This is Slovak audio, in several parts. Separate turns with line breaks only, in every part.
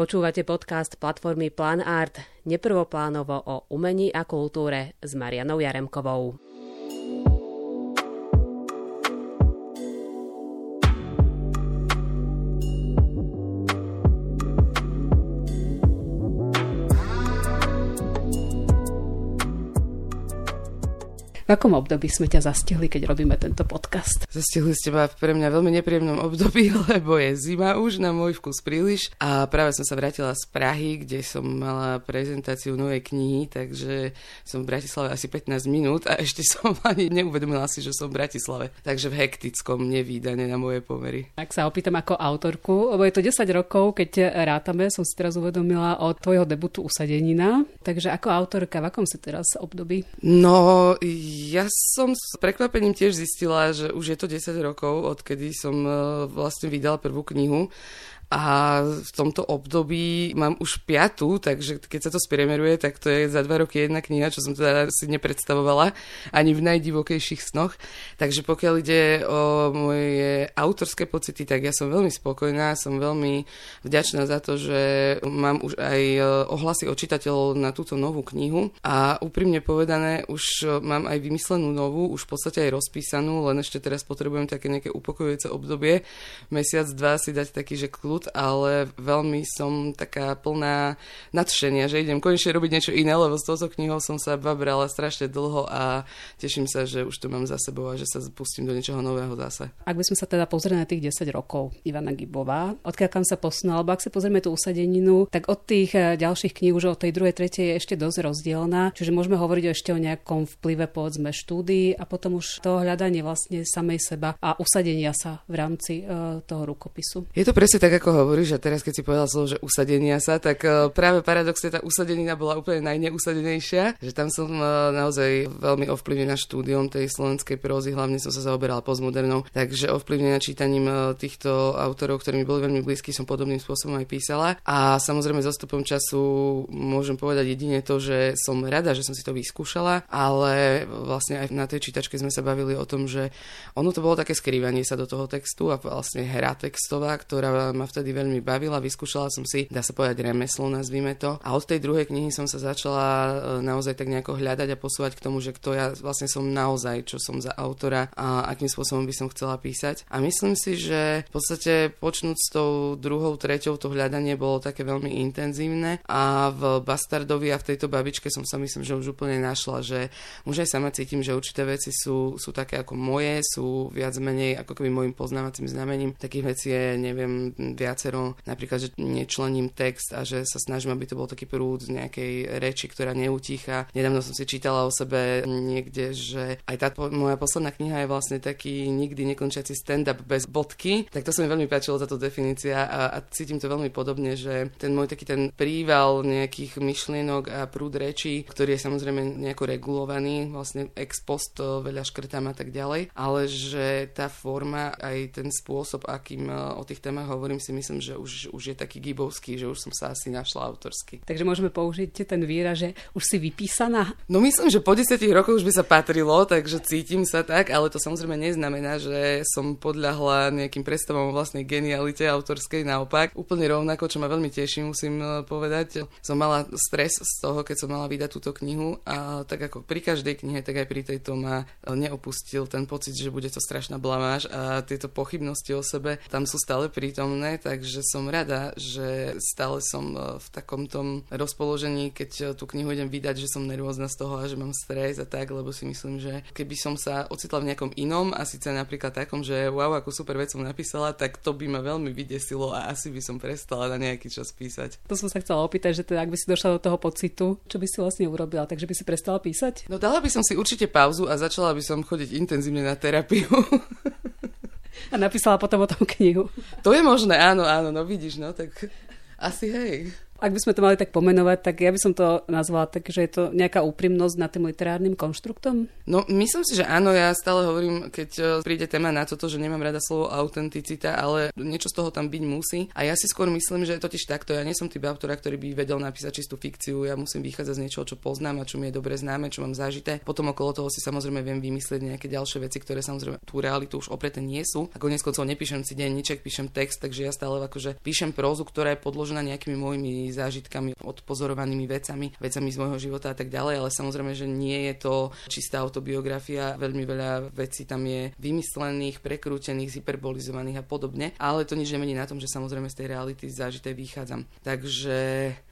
Počúvate podcast platformy Plan Art neprvoplánovo o umení a kultúre s Marianou Jaremkovou. V akom období sme ťa zastihli, keď robíme tento podcast?
Zastihli ste ma pre mňa veľmi nepríjemnom období, lebo je zima už na môj vkus príliš a práve som sa vrátila z Prahy, kde som mala prezentáciu novej knihy, takže som v Bratislave asi 15 minút a ešte som ani neuvedomila si, že som v Bratislave. Takže v hektickom nevýdane na moje pomery.
Ak sa opýtam ako autorku, lebo je to 10 rokov, keď rátame, som si teraz uvedomila od tvojho debutu Usadenina. Takže ako autorka, v akom si teraz období?
No, ja som s prekvapením tiež zistila, že už je to 10 rokov, odkedy som e, vlastne vydala prvú knihu a v tomto období mám už piatú, takže keď sa to spriemeruje, tak to je za dva roky jedna kniha, čo som teda si nepredstavovala ani v najdivokejších snoch. Takže pokiaľ ide o moje autorské pocity, tak ja som veľmi spokojná, som veľmi vďačná za to, že mám už aj e, ohlasy od čitateľov na túto novú knihu a úprimne povedané, už mám aj vymyslenú novú, už v podstate aj rozpísanú, len ešte teraz potrebujem také nejaké upokojujúce obdobie, mesiac, dva si dať taký, že kľud kľud, ale veľmi som taká plná nadšenia, že idem konečne robiť niečo iné, lebo s touto knihou som sa babrala strašne dlho a teším sa, že už to mám za sebou a že sa pustím do niečoho nového zase.
Ak by sme sa teda pozreli na tých 10 rokov Ivana Gibová, odkiaľ kam sa posunula, alebo ak sa pozrieme tú usadeninu, tak od tých eh, ďalších kníh už od tej druhej, tretej je ešte dosť rozdielna, čiže môžeme hovoriť ešte o nejakom vplyve povedzme štúdií a potom už to hľadanie vlastne samej seba a usadenia sa v rámci uh, toho rukopisu.
Je to presne tak, ako hovoríš, a teraz keď si povedal slovo, že usadenia sa, tak uh, práve paradoxne tá usadenina bola úplne najneusadenejšia, že tam som uh, naozaj veľmi ovplyvnená štúdiom tej slovenskej prózy, hlavne som sa zaoberala postmodernou, takže ovplyvnená čítaním uh, týchto autorov, ktorí mi boli veľmi blízki, som podobným spôsobom aj písala. A samozrejme s odstupom času môžem povedať jedine to, že som rada, že som si to vyskúšala, ale vlastne aj na tej čítačke sme sa bavili o tom, že ono to bolo také skrývanie sa do toho textu a vlastne hra textová, ktorá ma vtedy veľmi bavila, vyskúšala som si, dá sa povedať, remeslo, nazvime to. A od tej druhej knihy som sa začala e, naozaj tak nejako hľadať a posúvať k tomu, že kto ja vlastne som naozaj, čo som za autora a akým spôsobom by som chcela písať. A myslím si, že v podstate počnúť s tou druhou, treťou, to hľadanie bolo také veľmi intenzívne a v Bastardovi a v tejto babičke som sa myslím, že už úplne našla, že už aj sama cítim, že určité veci sú, sú také ako moje, sú viac menej ako keby môjim poznávacím znamením. Takých vecí je, neviem, viacero, napríklad, že nečlením text a že sa snažím, aby to bol taký prúd nejakej reči, ktorá neutícha. Nedávno som si čítala o sebe niekde, že aj tá moja posledná kniha je vlastne taký nikdy nekončiaci stand-up bez bodky. Tak to sa mi veľmi páčilo táto definícia a, a cítim to veľmi podobne, že ten môj taký ten príval nejakých myšlienok a prúd rečí, ktorý je samozrejme nejako regulovaný, vlastne ex post veľa škrtám a tak ďalej, ale že tá forma aj ten spôsob, akým o tých témach hovorím, si si myslím, že už, už je taký gibovský, že už som sa asi našla autorsky.
Takže môžeme použiť ten výraz, že už si vypísaná?
No myslím, že po 10 rokoch už by sa patrilo, takže cítim sa tak, ale to samozrejme neznamená, že som podľahla nejakým predstavom o vlastnej genialite autorskej, naopak. Úplne rovnako, čo ma veľmi teší, musím e, povedať, som mala stres z toho, keď som mala vydať túto knihu a tak ako pri každej knihe, tak aj pri tejto ma e, neopustil ten pocit, že bude to strašná blamáž a tieto pochybnosti o sebe tam sú stále prítomné, takže som rada, že stále som e, v takom tom rozpoložení, keď e, tú knihu idem vydať, že som nervózna z toho a že mám stres a tak, lebo si myslím, že keby som sa ocitla v nejakom inom a síce napríklad takom, že wow, akú super vec som napísala, tak to by ma veľmi vydesilo a asi by som prestala na nejaký čas písať.
To som sa chcela opýtať, že teda ak by si došla do toho pocitu, čo by si vlastne urobila, takže by si prestala písať?
No dala by som si určite pauzu a začala by som chodiť intenzívne na terapiu.
A napísala potom o tom knihu.
To je možné, áno, áno, no vidíš, no tak asi hej.
Ak by sme to mali tak pomenovať, tak ja by som to nazvala tak, že je to nejaká úprimnosť nad tým literárnym konštruktom?
No, myslím si, že áno, ja stále hovorím, keď e, príde téma na toto, že nemám rada slovo autenticita, ale niečo z toho tam byť musí. A ja si skôr myslím, že totiž takto, ja nie som typ autora, ktorý by vedel napísať čistú fikciu, ja musím vychádzať z niečoho, čo poznám a čo mi je dobre známe, čo mám zažité. Potom okolo toho si samozrejme viem vymyslieť nejaké ďalšie veci, ktoré samozrejme tú realitu už opreté nie sú. Ako konec koncov nepíšem si denníček, píšem text, takže ja stále akože píšem prózu, ktorá je podložená nejakými môjmi zážitkami, odpozorovanými vecami, vecami z môjho života a tak ďalej, ale samozrejme, že nie je to čistá autobiografia, veľmi veľa vecí tam je vymyslených, prekrútených, hyperbolizovaných a podobne, ale to nič nemení na tom, že samozrejme z tej reality zážitej vychádzam. Takže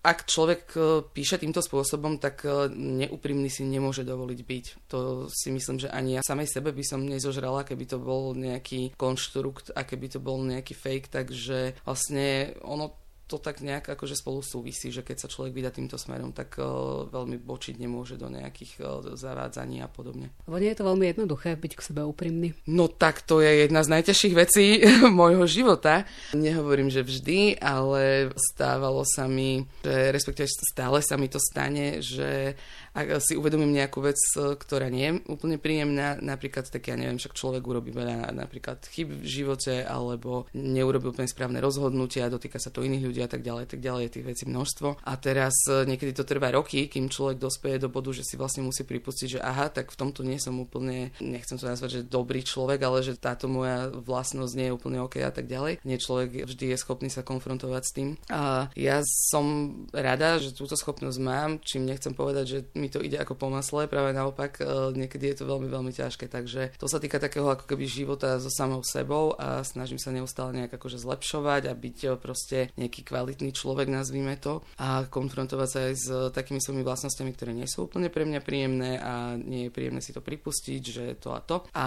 ak človek e, píše týmto spôsobom, tak e, neúprimný si nemôže dovoliť byť. To si myslím, že ani ja samej sebe by som nezožrala, keby to bol nejaký konštrukt a keby to bol nejaký fake, takže vlastne ono to tak nejak akože spolu súvisí, že keď sa človek vydá týmto smerom, tak uh, veľmi bočiť nemôže do nejakých uh, zavádzaní a podobne.
Lebo nie je to veľmi jednoduché byť k sebe úprimný.
No tak to je jedna z najťažších vecí môjho života. Nehovorím, že vždy, ale stávalo sa mi, že respektíve stále sa mi to stane, že ak si uvedomím nejakú vec, ktorá nie je úplne príjemná, napríklad tak ja neviem, však človek urobí veľa napríklad chyb v živote alebo neurobi úplne správne rozhodnutia, dotýka sa to iných ľudí a tak ďalej, tak ďalej, je tých vecí množstvo. A teraz e, niekedy to trvá roky, kým človek dospeje do bodu, že si vlastne musí pripustiť, že aha, tak v tomto nie som úplne, nechcem to nazvať, že dobrý človek, ale že táto moja vlastnosť nie je úplne OK a tak ďalej. Nie človek vždy je schopný sa konfrontovať s tým. A ja som rada, že túto schopnosť mám, čím nechcem povedať, že mi mi to ide ako po masle, práve naopak, e, niekedy je to veľmi, veľmi ťažké. Takže to sa týka takého ako keby života so samou sebou a snažím sa neustále nejak akože zlepšovať a byť e, proste nejaký kvalitný človek, nazvime to, a konfrontovať sa aj s takými svojimi vlastnosťami, ktoré nie sú úplne pre mňa príjemné a nie je príjemné si to pripustiť, že to a to. A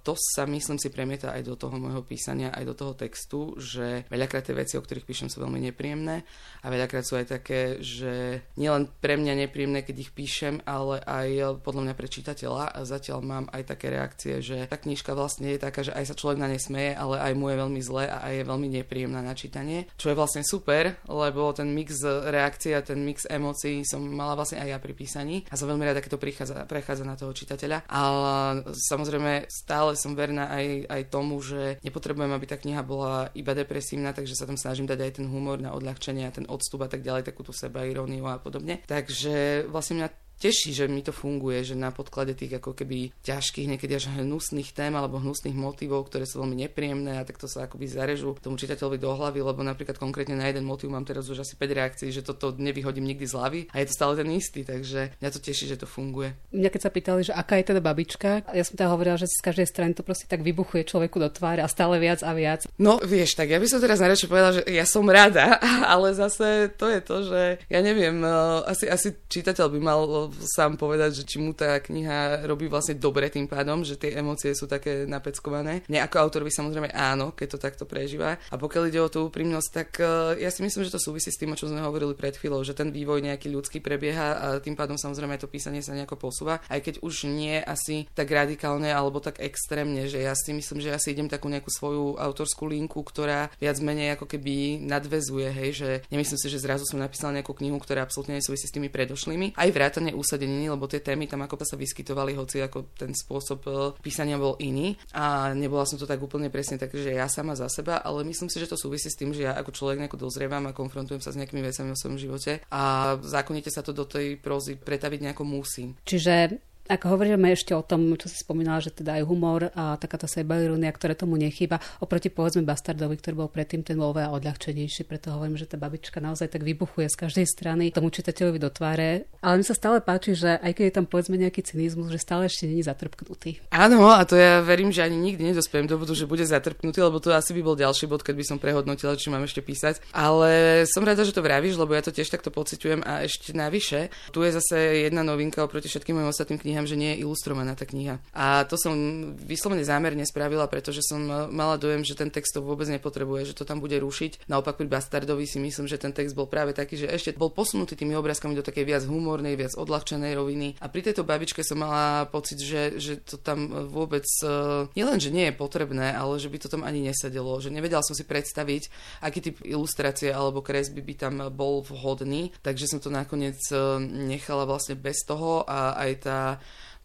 to sa myslím si premieta aj do toho môjho písania, aj do toho textu, že veľakrát tie veci, o ktorých píšem, sú veľmi nepríjemné a veľakrát sú aj také, že nielen pre mňa nepríjemné, keď ich píšem, píšem, ale aj podľa mňa pre čitateľa a zatiaľ mám aj také reakcie, že tá knižka vlastne je taká, že aj sa človek na nej smeje, ale aj mu je veľmi zle a aj je veľmi nepríjemná na čítanie, čo je vlastne super, lebo ten mix reakcie a ten mix emócií som mala vlastne aj ja pri písaní a som veľmi rada, keď to prichádza, prechádza na toho čitateľa. Ale samozrejme stále som verná aj, aj tomu, že nepotrebujem, aby tá kniha bola iba depresívna, takže sa tam snažím dať aj ten humor na odľahčenie a ten odstup a tak ďalej, takúto seba iróniu a podobne. Takže vlastne mňa teší, že mi to funguje, že na podklade tých ako keby ťažkých, niekedy až hnusných tém alebo hnusných motivov, ktoré sú veľmi nepríjemné a takto sa akoby zarežú tomu čitateľovi do hlavy, lebo napríklad konkrétne na jeden motiv mám teraz už asi 5 reakcií, že toto nevyhodím nikdy z hlavy a je to stále ten istý, takže mňa to teší, že to funguje.
Mňa keď sa pýtali, že aká je teda babička, ja som teda hovorila, že z každej strany to proste tak vybuchuje človeku do tváre a stále viac a viac.
No vieš, tak ja by som teraz najradšej povedala, že ja som rada, ale zase to je to, že ja neviem, eh, asi, asi čitateľ by mal sám povedať, že či mu tá kniha robí vlastne dobre tým pádom, že tie emócie sú také napeckované. Mne ako autorovi samozrejme áno, keď to takto prežíva. A pokiaľ ide o tú úprimnosť, tak uh, ja si myslím, že to súvisí s tým, o čom sme hovorili pred chvíľou, že ten vývoj nejaký ľudský prebieha a tým pádom samozrejme to písanie sa nejako posúva, aj keď už nie asi tak radikálne alebo tak extrémne, že ja si myslím, že ja si idem takú nejakú svoju autorskú linku, ktorá viac menej ako keby nadvezuje, hej, že nemyslím si, že zrazu som napísal nejakú knihu, ktorá absolútne nesúvisí s tými predošlými. Aj vrátane úsadení zmeniny, lebo tie témy tam ako sa vyskytovali, hoci ako ten spôsob e, písania bol iný a nebola som to tak úplne presne tak, že ja sama za seba, ale myslím si, že to súvisí s tým, že ja ako človek nejako dozrievam a konfrontujem sa s nejakými vecami vo svojom živote a zákonite sa to do tej prózy pretaviť nejako musí.
Čiže ak hovoríme ešte o tom, čo si spomínala, že teda aj humor a takáto sebairónia, ktoré tomu nechýba, oproti povedzme Bastardovi, ktorý bol predtým ten oveľa odľahčenejší, preto hovorím, že tá babička naozaj tak vybuchuje z každej strany tomu čitateľovi do tváre. Ale mi sa stále páči, že aj keď je tam povedzme nejaký cynizmus, že stále ešte není zatrpknutý.
Áno, a to ja verím, že ani nikdy nedospiem do bodu, že bude zatrpknutý, lebo to asi by bol ďalší bod, keď by som prehodnotila, či mám ešte písať. Ale som rada, že to vravíš, lebo ja to tiež takto pociťujem a ešte navyše. Tu je zase jedna novinka oproti všetkým mojim ostatným knihám knihám, že nie je ilustrovaná tá kniha. A to som vyslovene zámerne spravila, pretože som mala dojem, že ten text to vôbec nepotrebuje, že to tam bude rušiť. Naopak pri Bastardovi si myslím, že ten text bol práve taký, že ešte bol posunutý tými obrázkami do takej viac humornej, viac odľahčenej roviny. A pri tejto babičke som mala pocit, že, že to tam vôbec uh, nielen, že nie je potrebné, ale že by to tam ani nesedelo, že nevedela som si predstaviť, aký typ ilustrácie alebo kresby by tam bol vhodný, takže som to nakoniec nechala vlastne bez toho a aj tá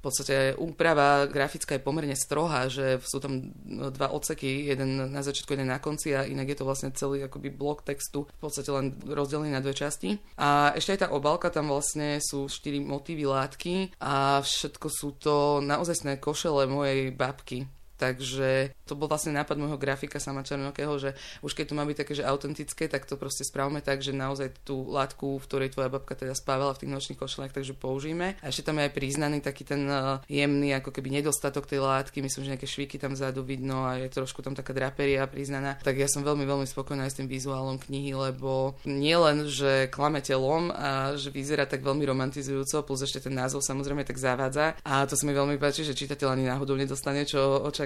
podstate úprava grafická je pomerne strohá, že sú tam dva odseky, jeden na začiatku, jeden na konci a inak je to vlastne celý akoby blok textu, v podstate len rozdelený na dve časti. A ešte aj tá obálka, tam vlastne sú štyri motívy látky a všetko sú to naozaj košele mojej babky. Takže to bol vlastne nápad môjho grafika sama Černokého, že už keď to má byť také, že autentické, tak to proste spravme tak, že naozaj tú látku, v ktorej tvoja babka teda spávala v tých nočných košelách, takže použijeme. A ešte tam je aj priznaný taký ten uh, jemný ako keby nedostatok tej látky, myslím, že nejaké švíky tam vzadu vidno a je trošku tam taká draperia priznaná. Tak ja som veľmi, veľmi spokojná s tým vizuálom knihy, lebo nie len, že klame telom a že vyzerá tak veľmi romantizujúco, plus ešte ten názov samozrejme tak zavádza. A to sa mi veľmi páči, že čitateľ ani náhodou nedostane, čo očakáva.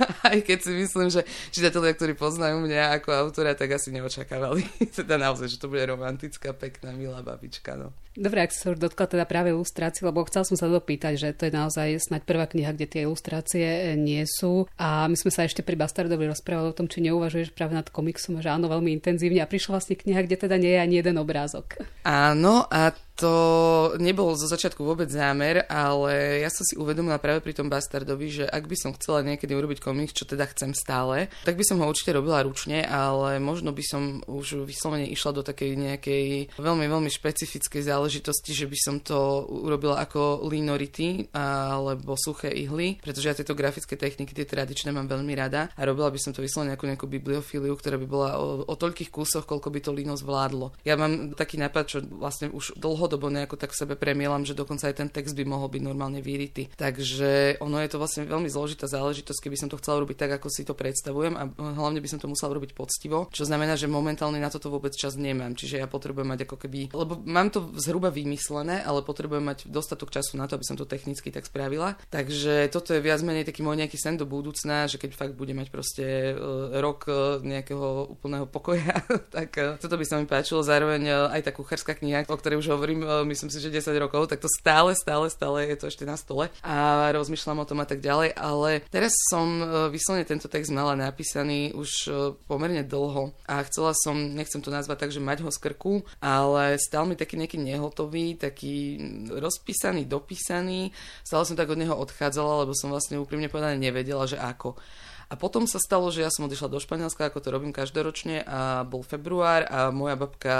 aj keď si myslím, že čitatelia, ktorí poznajú mňa ako autora, tak asi neočakávali teda naozaj, že to bude romantická, pekná, milá babička. No.
Dobre, ak sa už dotkla teda práve ilustrácie, lebo chcel som sa dopýtať, že to je naozaj snáď prvá kniha, kde tie ilustrácie nie sú. A my sme sa ešte pri Bastardovi rozprávali o tom, či neuvažuješ práve nad komiksom, že áno, veľmi intenzívne. A prišla vlastne kniha, kde teda nie je ani jeden obrázok.
Áno, a to nebol zo začiatku vôbec zámer, ale ja som si uvedomila práve pri tom Bastardovi, že ak by som chcela niekedy urobiť komiks, čo teda chcem stále, tak by som ho určite robila ručne, ale možno by som už vyslovene išla do takej nejakej veľmi, veľmi špecifickej záležitosti záležitosti, že by som to urobila ako linority alebo suché ihly, pretože ja tieto grafické techniky, tie tradičné mám veľmi rada a robila by som to vyslovene ako nejakú bibliofíliu, ktorá by bola o, o toľkých kúsoch, koľko by to lino zvládlo. Ja mám taký nápad, čo vlastne už dlhodobo nejako tak sebe premielam, že dokonca aj ten text by mohol byť normálne vyritý. Takže ono je to vlastne veľmi zložitá záležitosť, keby som to chcela robiť tak, ako si to predstavujem a hlavne by som to musela robiť poctivo, čo znamená, že momentálne na toto vôbec čas nemám. Čiže ja potrebujem mať ako keby, lebo mám to zhruba vymyslené, ale potrebujem mať dostatok času na to, aby som to technicky tak spravila. Takže toto je viac menej taký môj nejaký sen do budúcna, že keď fakt bude mať proste uh, rok uh, nejakého úplného pokoja, tak uh, toto by sa mi páčilo. Zároveň aj tá kucharská kniha, o ktorej už hovorím, myslím si, že 10 rokov, tak to stále, stále, stále je to ešte na stole a rozmýšľam o tom a tak ďalej, ale teraz som vyslovene tento text mala napísaný už pomerne dlho a chcela som, nechcem to nazvať tak, že mať ho z krku, ale stal mi taký nejaký nehotový taký rozpísaný, dopísaný. Stále som tak od neho odchádzala, lebo som vlastne úprimne povedané nevedela, že ako. A potom sa stalo, že ja som odišla do Španielska, ako to robím každoročne a bol február a moja babka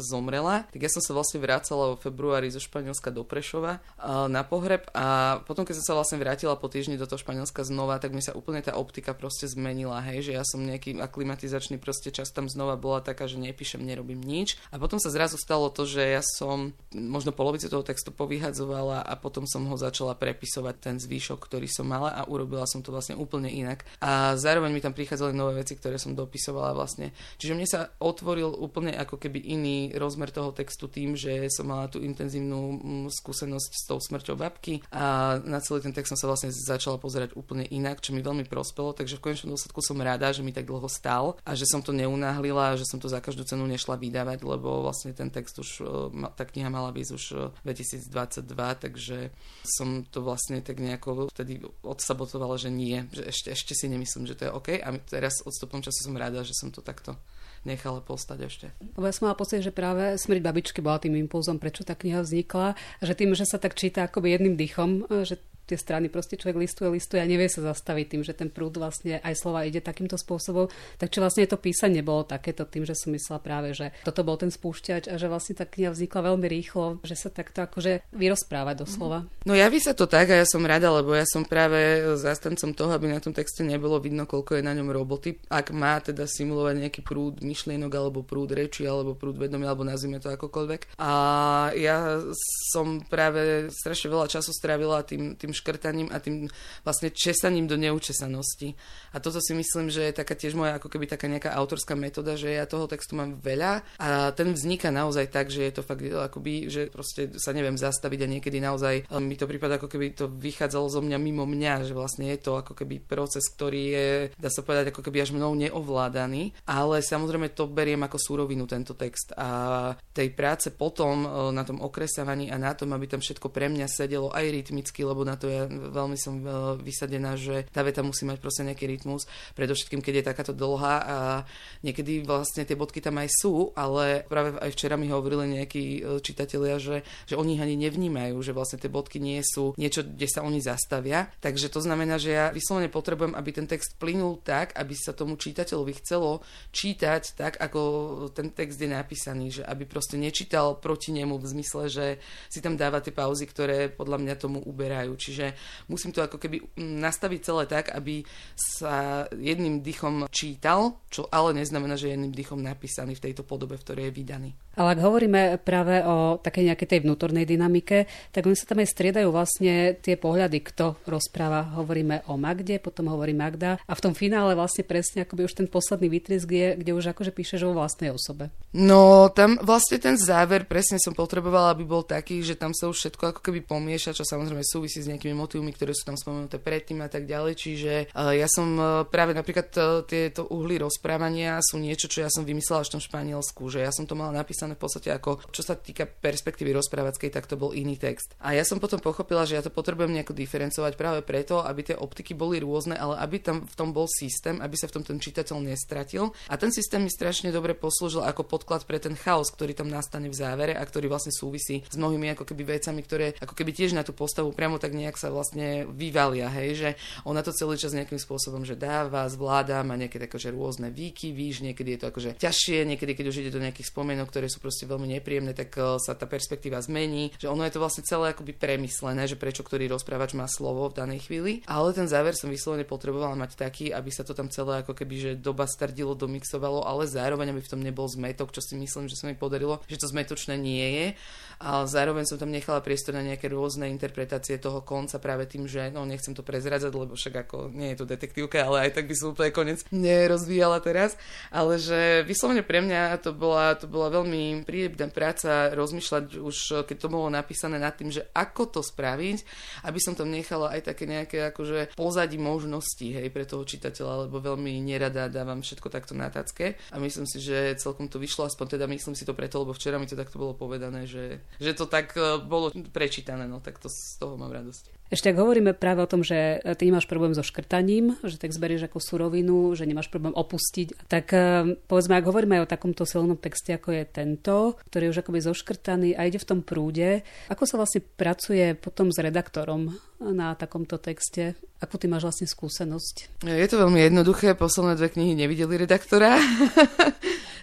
zomrela. Tak ja som sa vlastne vracala vo februári zo Španielska do Prešova na pohreb a potom, keď som sa vlastne vrátila po týždni do toho Španielska znova, tak mi sa úplne tá optika proste zmenila, hej, že ja som nejaký aklimatizačný proste čas tam znova bola taká, že nepíšem, nerobím nič. A potom sa zrazu stalo to, že ja som možno polovicu toho textu povyhadzovala a potom som ho začala prepisovať ten zvýšok, ktorý som mala a urobila som to vlastne úplne inak. A a zároveň mi tam prichádzali nové veci, ktoré som dopisovala vlastne. Čiže mne sa otvoril úplne ako keby iný rozmer toho textu tým, že som mala tú intenzívnu mm, skúsenosť s tou smrťou babky a na celý ten text som sa vlastne začala pozerať úplne inak, čo mi veľmi prospelo, takže v konečnom dôsledku som rada, že mi tak dlho stál a že som to neunáhlila, že som to za každú cenu nešla vydávať, lebo vlastne ten text už, e, tá kniha mala byť už 2022, e, takže som to vlastne tak nejako vtedy odsabotovala, že nie, že ešte, ešte si nemyslím myslím, že to je OK a teraz odstupom času som rada, že som to takto nechala postať ešte.
Lebo ja som mala pocit, že práve smrť babičky bola tým impulzom, prečo tá kniha vznikla, že tým, že sa tak číta akoby jedným dýchom, že tie strany proste človek listuje, listuje a nevie sa zastaviť tým, že ten prúd vlastne aj slova ide takýmto spôsobom. Tak či vlastne to písanie bolo takéto tým, že som myslela práve, že toto bol ten spúšťač a že vlastne tá kniha vznikla veľmi rýchlo, že sa takto akože vyrozpráva doslova.
No javí sa to tak a ja som rada, lebo ja som práve zastancom toho, aby na tom texte nebolo vidno, koľko je na ňom roboty. Ak má teda simulovať nejaký prúd myšlienok alebo prúd reči alebo prúd vedomia alebo nazvime to akokoľvek. A ja som práve strašne veľa času strávila tým, tým škrtaním a tým vlastne česaním do neučesanosti. A toto si myslím, že je taká tiež moja ako keby taká nejaká autorská metóda, že ja toho textu mám veľa a ten vzniká naozaj tak, že je to fakt akoby, že proste sa neviem zastaviť a niekedy naozaj um, mi to prípada ako keby to vychádzalo zo mňa mimo mňa, že vlastne je to ako keby proces, ktorý je, dá sa povedať, ako keby až mnou neovládaný, ale samozrejme to beriem ako súrovinu tento text a tej práce potom uh, na tom okresávaní a na tom, aby tam všetko pre mňa sedelo aj rytmicky, lebo na to ja veľmi som uh, vysadená, že tá veta musí mať proste nejaký rytmus, predovšetkým keď je takáto dlhá a niekedy vlastne tie bodky tam aj sú, ale práve aj včera mi hovorili nejakí e, čitatelia, že, že oni ani nevnímajú, že vlastne tie bodky nie sú niečo, kde sa oni zastavia. Takže to znamená, že ja vyslovene potrebujem, aby ten text plynul tak, aby sa tomu čitateľovi chcelo čítať tak, ako ten text je napísaný, že aby proste nečítal proti nemu v zmysle, že si tam dáva tie pauzy, ktoré podľa mňa tomu uberajú. Čiže musím to ako keby nastaviť celé tak, aby sa jedným dychom čítal, čo ale neznamená, že je jedným dychom napísaný v tejto podobe, v ktorej je vydaný.
Ale ak hovoríme práve o takej nejakej tej vnútornej dynamike, tak oni sa tam aj striedajú vlastne tie pohľady, kto rozpráva. Hovoríme o Magde, potom hovorí Magda a v tom finále vlastne presne akoby už ten posledný výtrisk je, kde už akože píšeš o vlastnej osobe.
No, tam vlastne ten záver presne som potrebovala, aby bol taký, že tam sa už všetko ako keby pomieša, čo samozrejme súvisí s nejakými motivmi, ktoré sú tam spomenuté predtým a tak ďalej. Čiže uh, ja som uh, práve napríklad uh, tieto uhly rozprávania sú niečo, čo ja som vymyslela až v tom Španielsku, že ja som to mala napísať napísané v podstate ako, čo sa týka perspektívy rozprávackej, tak to bol iný text. A ja som potom pochopila, že ja to potrebujem nejako diferencovať práve preto, aby tie optiky boli rôzne, ale aby tam v tom bol systém, aby sa v tom ten čitateľ nestratil. A ten systém mi strašne dobre poslúžil ako podklad pre ten chaos, ktorý tam nastane v závere a ktorý vlastne súvisí s mnohými ako keby vecami, ktoré ako keby tiež na tú postavu priamo tak nejak sa vlastne vyvalia, hej, že ona to celý čas nejakým spôsobom, že dáva, zvláda, má nejaké také, že rôzne výkyvy, niekedy je to akože ťažšie, niekedy keď už ide do nejakých spomienok, ktoré sú proste veľmi nepríjemné, tak uh, sa tá perspektíva zmení. Že ono je to vlastne celé akoby premyslené, že prečo ktorý rozprávač má slovo v danej chvíli. Ale ten záver som vyslovene potrebovala mať taký, aby sa to tam celé ako keby že doba stardilo, domixovalo, ale zároveň aby v tom nebol zmetok, čo si myslím, že sa mi podarilo, že to zmetočné nie je a zároveň som tam nechala priestor na nejaké rôzne interpretácie toho konca práve tým, že no nechcem to prezradzať, lebo však ako nie je to detektívka, ale aj tak by som úplne konec nerozvíjala teraz, ale že vyslovene pre mňa to bola, to bola veľmi príjemná práca rozmýšľať už, keď to bolo napísané nad tým, že ako to spraviť, aby som tam nechala aj také nejaké akože pozadí možností hej, pre toho čitateľa, lebo veľmi nerada dávam všetko takto na tacke a myslím si, že celkom to vyšlo, aspoň teda myslím si to preto, lebo včera mi to takto bolo povedané, že že to tak e, bolo prečítané, no tak to z toho mám radosť.
Ešte ak hovoríme práve o tom, že ty nemáš problém so škrtaním, že tak zberieš ako surovinu, že nemáš problém opustiť, tak povedzme, ak hovoríme aj o takomto silnom texte, ako je tento, ktorý je už akoby zoškrtaný a ide v tom prúde, ako sa vlastne pracuje potom s redaktorom na takomto texte? Akú ty máš vlastne skúsenosť?
Je to veľmi jednoduché, posledné dve knihy nevideli redaktora.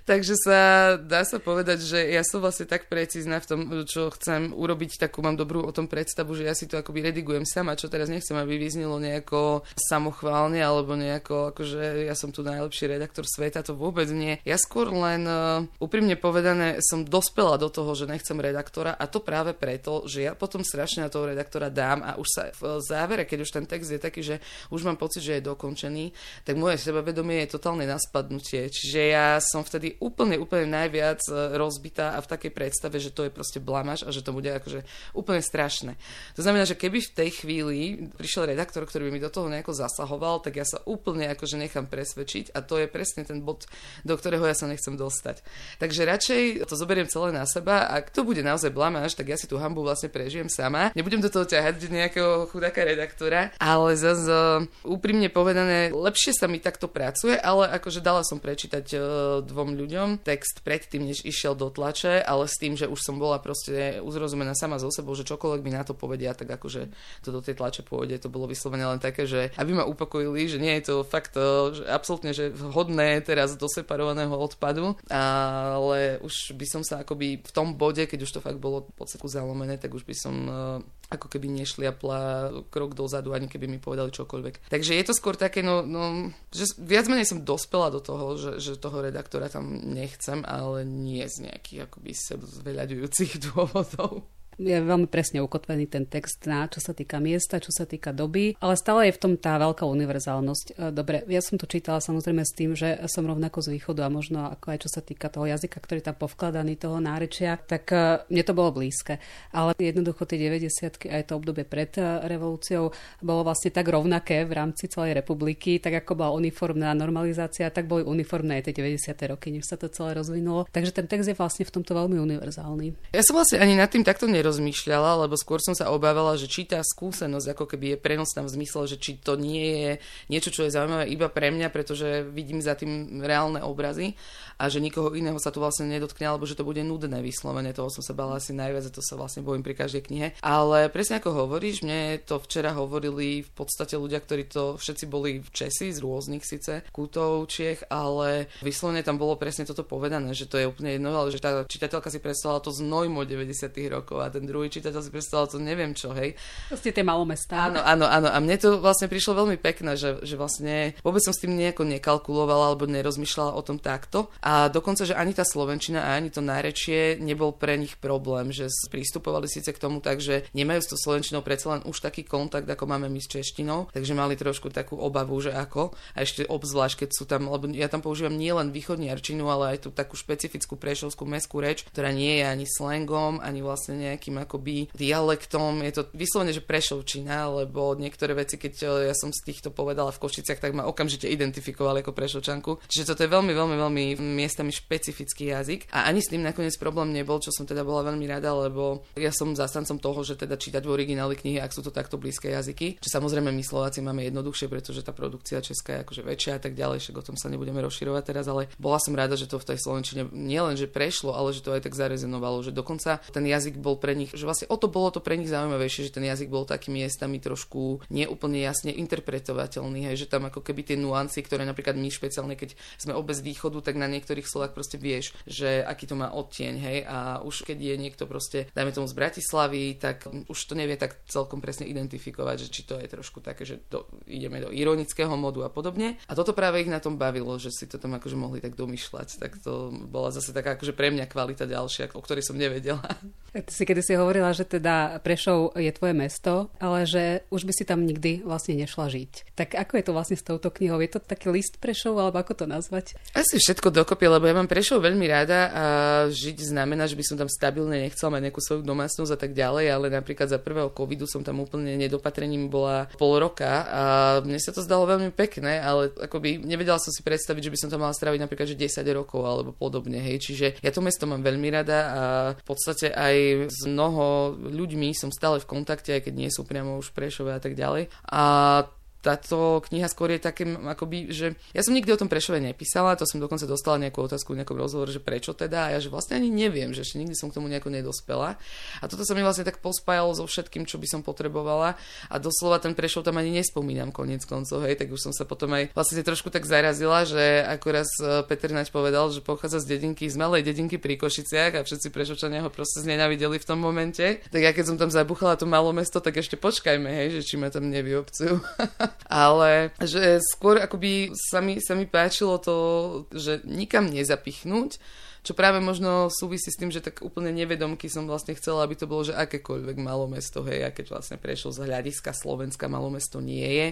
Takže sa dá sa povedať, že ja som vlastne tak precízna v tom, čo chcem urobiť, takú mám dobrú o tom predstavu, že ja si to akoby redigujem sama, čo teraz nechcem, aby vyznelo nejako samochválne alebo nejako, akože ja som tu najlepší redaktor sveta, to vôbec nie. Ja skôr len uh, úprimne povedané som dospela do toho, že nechcem redaktora a to práve preto, že ja potom strašne na toho redaktora dám a už sa v závere, keď už ten text je taký, že už mám pocit, že je dokončený, tak moje sebavedomie je totálne na spadnutie. Čiže ja som vtedy úplne, úplne najviac e, rozbitá a v takej predstave, že to je proste blamaž a že to bude akože úplne strašné. To znamená, že keby v tej chvíli prišiel redaktor, ktorý by mi do toho nejako zasahoval, tak ja sa úplne akože nechám presvedčiť a to je presne ten bod, do ktorého ja sa nechcem dostať. Takže radšej to zoberiem celé na seba a ak to bude naozaj blamáž, tak ja si tú hambu vlastne prežijem sama. Nebudem do toho ťahať nejakého chudáka redaktora, ale zase úprimne povedané, lepšie sa mi takto pracuje, ale akože dala som prečítať uh, dvom ľuďom text predtým, než išiel do tlače, ale s tým, že už som bola proste uzrozumená sama so sebou, že čokoľvek mi na to povedia, tak akože to do tej tlače pôjde. To bolo vyslovene len také, že aby ma upokojili, že nie je to fakt e, že absolútne že hodné teraz do separovaného odpadu, ale už by som sa akoby v tom bode, keď už to fakt bolo v podstate zalomené, tak už by som e, ako keby nešliapla krok dozadu, ani keby mi povedali čokoľvek. Takže je to skôr také, no, no že viac menej som dospela do toho, že, že toho redaktora tam nechcem, ale nie z nejakých akoby sebzveľaďujúcich dôvodov.
Je veľmi presne ukotvený ten text na čo sa týka miesta, čo sa týka doby, ale stále je v tom tá veľká univerzálnosť. E, dobre, ja som to čítala samozrejme s tým, že som rovnako z východu a možno ako aj čo sa týka toho jazyka, ktorý tam povkladaný, toho nárečia, tak e, mne to bolo blízke. Ale jednoducho tie 90 aj to obdobie pred e, revolúciou bolo vlastne tak rovnaké v rámci celej republiky, tak ako bola uniformná normalizácia, tak boli uniformné aj tie 90. roky, než sa to celé rozvinulo. Takže ten text je vlastne v tomto veľmi univerzálny.
Ja som vlastne ani nad tým takto nerozmýšľala, lebo skôr som sa obávala, že či tá skúsenosť ako keby je prenosná v zmysle, že či to nie je niečo, čo je zaujímavé iba pre mňa, pretože vidím za tým reálne obrazy a že nikoho iného sa to vlastne nedotkne, alebo že to bude nudné vyslovene. Toho som sa bala asi najviac a to sa vlastne bojím pri každej knihe. Ale presne ako hovoríš, mne to včera hovorili v podstate ľudia, ktorí to všetci boli v Česi z rôznych síce kútov Čiech, ale vyslovene tam bolo presne toto povedané, že to je úplne jedno, ale že tá čitateľka si predstavila to znojmo 90. rokov a ten druhý čitateľ si predstavila to neviem čo, hej.
Proste tie malomestá.
Áno, áno, áno. A mne to vlastne prišlo veľmi pekné, že, že vlastne vôbec som s tým nejako nekalkulovala alebo nerozmýšľala o tom takto. A dokonca, že ani tá slovenčina a ani to nárečie nebol pre nich problém, že pristupovali síce k tomu tak, že nemajú s to slovenčinou predsa len už taký kontakt, ako máme my s češtinou, takže mali trošku takú obavu, že ako. A ešte obzvlášť, keď sú tam, lebo ja tam používam nielen východniarčinu, ale aj tú takú špecifickú prešovskú meskú reč, ktorá nie je ani slangom, ani vlastne nejakým akoby dialektom. Je to vyslovene, že prešovčina, lebo niektoré veci, keď e, ja som z týchto povedala v Košiciach, tak ma okamžite identifikovali ako prešovčanku. Čiže toto je veľmi, veľmi, veľmi miestami špecifický jazyk. A ani s tým nakoniec problém nebol, čo som teda bola veľmi rada, lebo ja som zastancom toho, že teda čítať v origináli knihy, ak sú to takto blízke jazyky. Čo samozrejme my Slováci máme jednoduchšie, pretože tá produkcia česká je akože väčšia a tak ďalej, však o tom sa nebudeme rozširovať teraz, ale bola som rada, že to v tej slovenčine nielen, že prešlo, ale že to aj tak zarezenovalo, že dokonca ten jazyk bol pre nich, že vlastne o to bolo to pre nich zaujímavejšie, že ten jazyk bol takými miestami trošku neúplne jasne interpretovateľný, hej, že tam ako keby tie nuancy, ktoré napríklad my špeciálne, keď sme obe z východu, tak na niektorých slovách proste vieš, že aký to má odtieň, hej, a už keď je niekto proste, dajme tomu z Bratislavy, tak už to nevie tak celkom presne identifikovať, že či to je trošku také, že do, ideme do ironického modu a podobne. A toto práve ich na tom bavilo, že si to tam akože mohli tak domýšľať, tak to bola zase taká akože pre mňa kvalita ďalšia, o ktorej som nevedela.
Ty si kedy si hovorila, že teda Prešov je tvoje mesto, ale že už by si tam nikdy vlastne nešla žiť. Tak ako je to vlastne s touto knihou? Je to taký list Prešov, alebo ako to nazvať?
Asi všetko dokopy, lebo ja mám Prešov veľmi rada a žiť znamená, že by som tam stabilne nechcela mať nejakú svoju domácnosť a tak ďalej, ale napríklad za prvého covidu som tam úplne nedopatrením bola pol roka a mne sa to zdalo veľmi pekné, ale akoby nevedela som si predstaviť, že by som tam mala straviť napríklad že 10 rokov alebo podobne, hej. Čiže ja to mesto mám veľmi rada a v podstate aj s mnoho ľuďmi som stále v kontakte, aj keď nie sú priamo už Prešové a tak ďalej. A táto kniha skôr je také, akoby, že ja som nikdy o tom Prešove nepísala, to som dokonca dostala nejakú otázku v nejakom rozhovore, že prečo teda, a ja že vlastne ani neviem, že ešte nikdy som k tomu nejako nedospela. A toto sa mi vlastne tak pospájalo so všetkým, čo by som potrebovala a doslova ten Prešov tam ani nespomínam konec koncov, hej, tak už som sa potom aj vlastne trošku tak zarazila, že ako e, Peter Naď povedal, že pochádza z dedinky, z malej dedinky pri Košiciach a všetci Prešovčania ho proste znenavideli v tom momente. Tak ja keď som tam zabuchala to malo mesto, tak ešte počkajme, hej, že či ma tam nevyobcujú. ale že skôr akoby sa mi, sa mi páčilo to, že nikam nezapichnúť, čo práve možno súvisí s tým, že tak úplne nevedomky som vlastne chcela, aby to bolo, že akékoľvek malo mesto, hej, a keď vlastne prešlo z hľadiska Slovenska malo mesto nie je,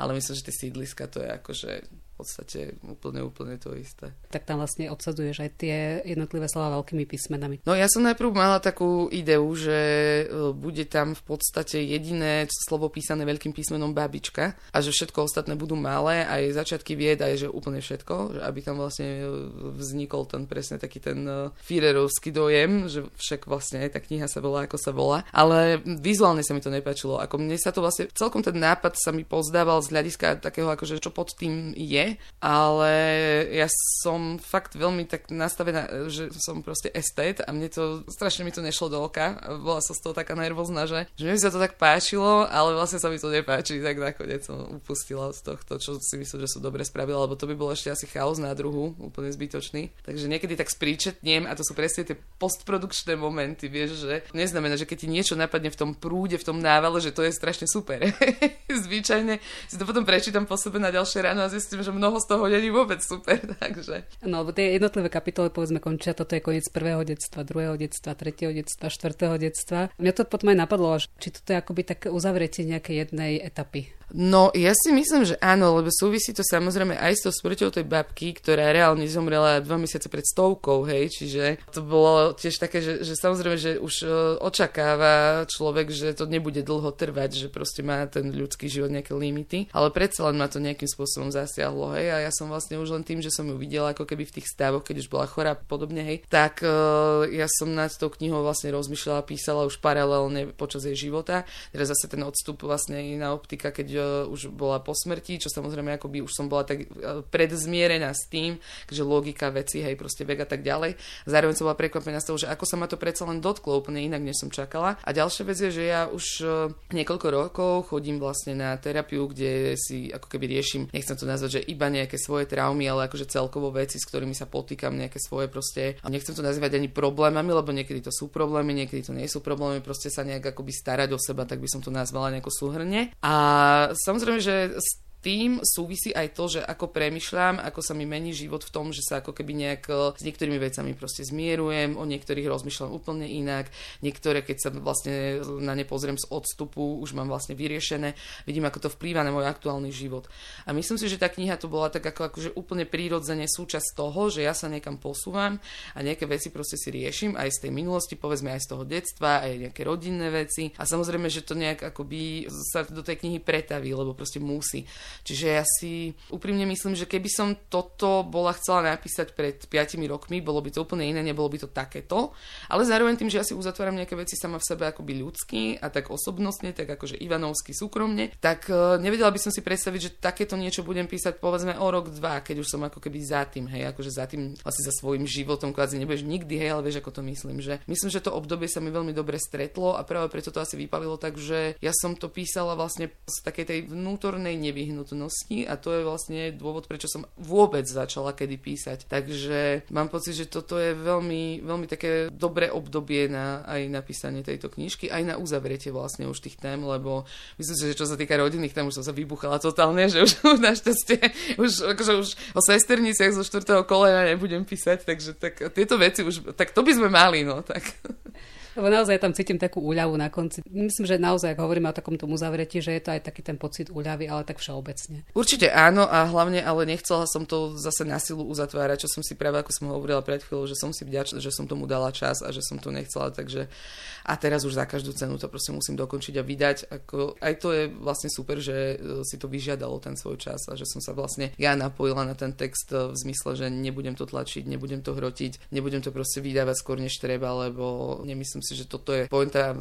ale myslím, že tie sídliska to je akože v podstate úplne, úplne to isté.
Tak tam vlastne obsadzuješ aj tie jednotlivé slova veľkými písmenami.
No ja som najprv mala takú ideu, že e, bude tam v podstate jediné slovo písané veľkým písmenom babička a že všetko ostatné budú malé a jej začiatky vied aj, že úplne všetko, že aby tam vlastne e, vznikol ten presne taký ten e, Führerovský dojem, že však vlastne aj tá kniha sa volá, ako sa volá. Ale vizuálne sa mi to nepáčilo. Ako mne sa to vlastne, celkom ten nápad sa mi pozdával z hľadiska takého, akože čo pod tým je, ale ja som fakt veľmi tak nastavená, že som proste estet a mne to, strašne mi to nešlo do oka. Bola som z toho taká nervózna, že, že mi sa to tak páčilo, ale vlastne sa mi to nepáči, tak nakoniec som upustila z tohto, čo si myslím, že som dobre spravila, lebo to by bolo ešte asi chaos na druhu, úplne zbytočný. Takže niekedy tak spríčetnem a to sú presne tie postprodukčné momenty, vieš, že neznamená, že keď ti niečo napadne v tom prúde, v tom návale, že to je strašne super. Zvyčajne si to potom prečítam po sebe na ďalšie ráno a zistím, že mnoho z toho není vôbec super, takže.
No, lebo tie jednotlivé kapitoly, povedzme, končia, toto je koniec prvého detstva, druhého detstva, tretieho detstva, štvrtého detstva. Mňa to potom aj napadlo, či toto je akoby také uzavretie nejakej jednej etapy.
No, ja si myslím, že áno, lebo súvisí to samozrejme aj s tou smrťou tej babky, ktorá reálne zomrela dva mesiace pred stovkou, hej, čiže to bolo tiež také, že, že samozrejme, že už uh, očakáva človek, že to nebude dlho trvať, že proste má ten ľudský život nejaké limity, ale predsa len ma to nejakým spôsobom zasiahlo, hej, a ja som vlastne už len tým, že som ju videla ako keby v tých stavoch, keď už bola chorá podobne, hej, tak uh, ja som nad tou knihou vlastne rozmýšľala, písala už paralelne počas jej života, teraz zase ten odstup vlastne iná optika, keď už bola po smrti, čo samozrejme ako by už som bola tak uh, predzmierená s tým, že logika veci, hej, proste vek a tak ďalej. Zároveň som bola prekvapená z toho, že ako sa ma to predsa len dotklo úplne inak, než som čakala. A ďalšia vec je, že ja už uh, niekoľko rokov chodím vlastne na terapiu, kde si ako keby riešim, nechcem to nazvať, že iba nejaké svoje traumy, ale akože celkovo veci, s ktorými sa potýkam, nejaké svoje proste, a nechcem to nazývať ani problémami, lebo niekedy to sú problémy, niekedy to nie sú problémy, proste sa nejak akoby starať o seba, tak by som to nazvala nejako súhrne. A samozrejme, že tým súvisí aj to, že ako premyšľam, ako sa mi mení život v tom, že sa ako keby nejak e, s niektorými vecami proste zmierujem, o niektorých rozmýšľam úplne inak, niektoré, keď sa vlastne na ne pozriem z odstupu, už mám vlastne vyriešené, vidím, ako to vplýva na môj aktuálny život. A myslím si, že tá kniha to bola tak ako akože úplne prírodzene súčasť toho, že ja sa niekam posúvam a nejaké veci proste si riešim aj z tej minulosti, povedzme aj z toho detstva, aj nejaké rodinné veci. A samozrejme, že to nejak akoby sa do tej knihy pretaví, lebo proste musí. Čiže ja si úprimne myslím, že keby som toto bola chcela napísať pred 5 rokmi, bolo by to úplne iné, nebolo by to takéto. Ale zároveň tým, že ja si uzatváram nejaké veci sama v sebe akoby ľudský a tak osobnostne, tak akože Ivanovsky súkromne, tak uh, nevedela by som si predstaviť, že takéto niečo budem písať povedzme o rok, dva, keď už som ako keby za tým, hej, akože za tým vlastne za svojim životom kvázi nebudeš nikdy, hej, ale vieš, ako to myslím, že myslím, že to obdobie sa mi veľmi dobre stretlo a práve preto to asi vypavilo tak, že ja som to písala vlastne z takej tej vnútornej nevyhnutnosti nevyhnutnosti a to je vlastne dôvod, prečo som vôbec začala kedy písať. Takže mám pocit, že toto je veľmi, veľmi také dobré obdobie na aj napísanie tejto knižky, aj na uzavretie vlastne už tých tém, lebo myslím si, že čo sa týka rodinných tém, už som sa vybuchala totálne, že už našťastie už, akože už o sesterniciach zo štvrtého kolena nebudem písať, takže tak tieto veci už, tak to by sme mali, no tak.
Lebo naozaj tam cítim takú úľavu na konci. Myslím, že naozaj, ak hovoríme o takomto uzavretí, že je to aj taký ten pocit úľavy, ale tak všeobecne.
Určite áno a hlavne, ale nechcela som to zase na silu uzatvárať, čo som si práve, ako som hovorila pred chvíľou, že som si vďačná, že som tomu dala čas a že som to nechcela, takže a teraz už za každú cenu to proste musím dokončiť a vydať. Ako, aj to je vlastne super, že e, si to vyžiadalo ten svoj čas a že som sa vlastne ja napojila na ten text e, v zmysle, že nebudem to tlačiť, nebudem to hrotiť, nebudem to proste vydávať skôr než treba, lebo nemyslím si, že toto je pointa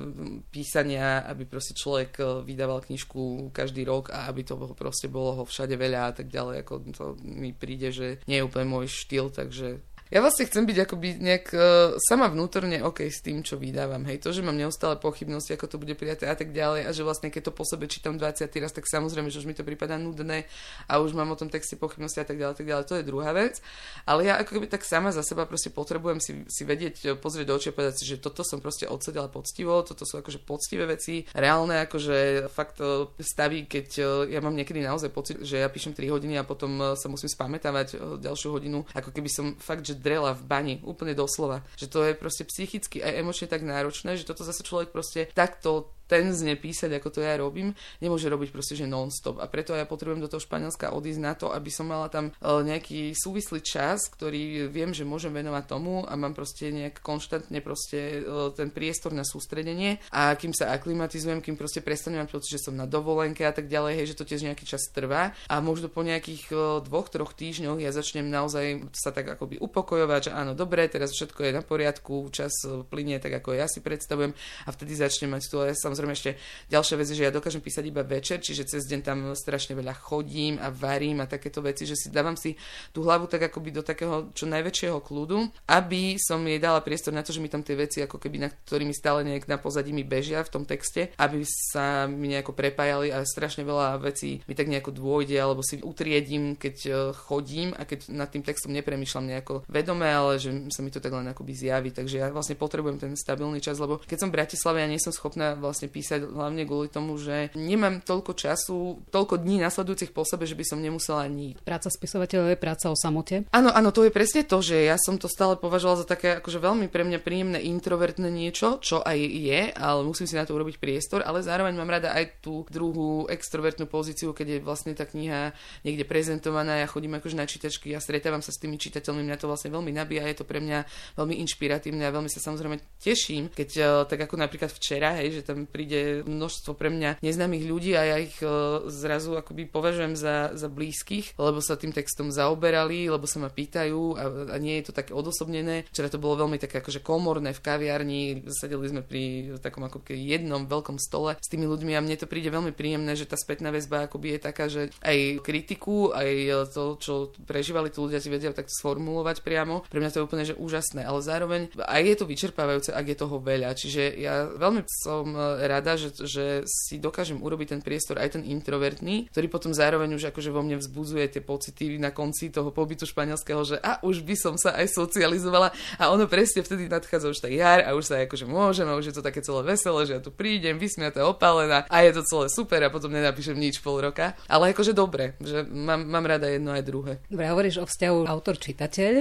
písania, aby proste človek e, vydával knižku každý rok a aby to proste bolo ho všade veľa a tak ďalej. Ako to mi príde, že nie je úplne môj štýl, takže ja vlastne chcem byť akoby nejak uh, sama vnútorne OK s tým, čo vydávam. Hej, to, že mám neustále pochybnosti, ako to bude prijaté a tak ďalej a že vlastne keď to po sebe čítam 20 raz, tak samozrejme, že už mi to prípada nudné a už mám o tom texte pochybnosti a tak ďalej, tak ďalej. To je druhá vec. Ale ja ako keby tak sama za seba proste potrebujem si, si vedieť, e, pozrieť do očí a povedať si, že toto som proste odsedela poctivo, toto sú akože poctivé veci, reálne akože fakt e, staví, keď ja mám niekedy naozaj pocit, že ja píšem 3 hodiny a potom sa musím spamätávať ďalšiu hodinu, ako keby som fakt, že drela v bani, úplne doslova. Že to je proste psychicky aj emočne tak náročné, že toto zase človek proste takto tenzne písať, ako to ja robím, nemôže robiť proste, že non-stop. A preto ja potrebujem do toho Španielska odísť na to, aby som mala tam e, nejaký súvislý čas, ktorý viem, že môžem venovať tomu a mám proste nejak konštantne proste e, ten priestor na sústredenie. A kým sa aklimatizujem, kým proste prestanem mať pocit, že som na dovolenke a tak ďalej, hej, že to tiež nejaký čas trvá. A možno po nejakých e, dvoch, troch týždňoch ja začnem naozaj sa tak akoby upokojovať, že áno, dobre, teraz všetko je na poriadku, čas plinie tak, ako ja si predstavujem. A vtedy začnem mať tu, ja samozrejme ešte ďalšia vec je, že ja dokážem písať iba večer, čiže cez deň tam strašne veľa chodím a varím a takéto veci, že si dávam si tú hlavu tak akoby do takého čo najväčšieho kľudu, aby som jej dala priestor na to, že mi tam tie veci ako keby na ktorými stále nejak na pozadí mi bežia v tom texte, aby sa mi nejako prepájali a strašne veľa vecí mi tak nejako dôjde alebo si utriedím, keď e, chodím a keď nad tým textom nepremýšľam nejako vedome, ale že sa mi to tak len akoby zjaví. Takže ja vlastne potrebujem ten stabilný čas, lebo keď som v Bratislave, ja nie som schopná vlastne vlastne písať, hlavne kvôli tomu, že nemám toľko času, toľko dní nasledujúcich po sebe, že by som nemusela nič.
Práca spisovateľa je práca o samote?
Áno, áno, to je presne to, že ja som to stále považovala za také akože veľmi pre mňa príjemné introvertné niečo, čo aj je, ale musím si na to urobiť priestor, ale zároveň mám rada aj tú druhú extrovertnú pozíciu, keď je vlastne tá kniha niekde prezentovaná, ja chodím akože na čítačky, ja stretávam sa s tými čitateľmi, mňa to vlastne veľmi nabíja, je to pre mňa veľmi inšpiratívne a veľmi sa samozrejme teším, keď uh, tak ako napríklad včera, hej, že tam príde množstvo pre mňa neznámych ľudí a ja ich uh, zrazu akoby považujem za, za blízkych, lebo sa tým textom zaoberali, lebo sa ma pýtajú a, a nie je to také odosobnené. Včera to bolo veľmi také akože komorné v kaviarni, sedeli sme pri takom ako jednom veľkom stole s tými ľuďmi a mne to príde veľmi príjemné, že tá spätná väzba akoby je taká, že aj kritiku, aj to, čo prežívali tí ľudia, si vedia tak sformulovať priamo. Pre mňa to je úplne že úžasné, ale zároveň aj je to vyčerpávajúce, ak je toho veľa. Čiže ja veľmi som e, rada, že, že si dokážem urobiť ten priestor aj ten introvertný, ktorý potom zároveň už akože vo mne vzbudzuje tie pocity na konci toho pobytu španielského, že a už by som sa aj socializovala a ono presne vtedy nadchádza už tá jar a už sa akože môžem a už je to také celé veselé, že ja tu prídem, vysmiatá, opálená a je to celé super a potom nenapíšem nič pol roka. Ale akože dobre, že mám, mám rada jedno aj druhé.
Dobre, hovoríš o vzťahu autor-čitateľ,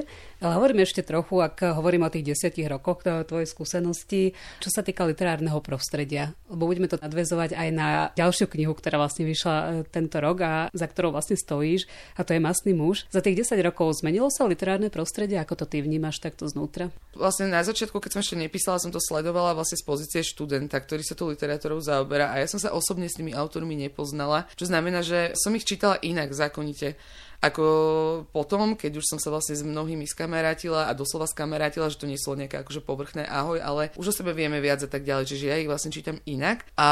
ale hovorím ešte trochu, ak hovorím o tých desiatich rokoch tvojej skúsenosti, čo sa týka literárneho prostredia. Lebo budeme to nadvezovať aj na ďalšiu knihu, ktorá vlastne vyšla e, tento rok a za ktorou vlastne stojíš, a to je Masný muž. Za tých 10 rokov zmenilo sa literárne prostredie, ako to ty vnímaš takto znútra?
Vlastne na začiatku, keď som ešte nepísala, som to sledovala vlastne z pozície študenta, ktorý sa tu literatúrou zaoberá a ja som sa osobne s tými autormi nepoznala, čo znamená, že som ich čítala inak zákonite ako potom, keď už som sa vlastne s mnohými skamerátila a doslova skamerátila, že to nie sú nejaké akože povrchné ahoj, ale už o sebe vieme viac a tak ďalej, čiže ja ich vlastne čítam inak a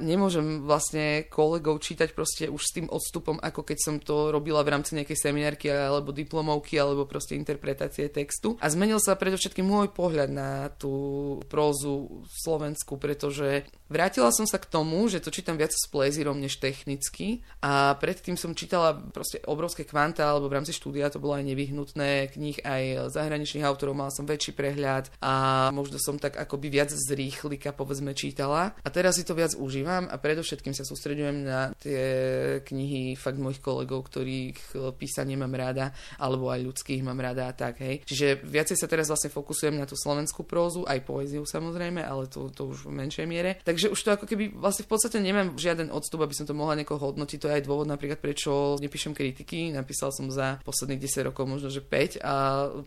nemôžem vlastne kolegov čítať proste už s tým odstupom, ako keď som to robila v rámci nejakej seminárky alebo diplomovky alebo proste interpretácie textu. A zmenil sa predovšetkým môj pohľad na tú prózu Slovensku, pretože vrátila som sa k tomu, že to čítam viac s plézirom než technicky a predtým som čítala proste obrovské kvanta alebo v rámci štúdia to bolo aj nevyhnutné, kníh aj zahraničných autorov mal som väčší prehľad a možno som tak akoby viac z rýchlika povedzme čítala a teraz si to viac užívam a predovšetkým sa sústredujem na tie knihy fakt mojich kolegov, ktorých písanie mám rada alebo aj ľudských mám rada a tak, hej. Čiže viacej sa teraz vlastne fokusujem na tú slovenskú prózu, aj poéziu samozrejme, ale to, to už v menšej miere. Takže už to ako keby vlastne v podstate nemám žiaden odstup, aby som to mohla niekoho hodnotiť. To je aj dôvod napríklad, prečo nepíšem kritiky napísal som za posledných 10 rokov možno, že 5 a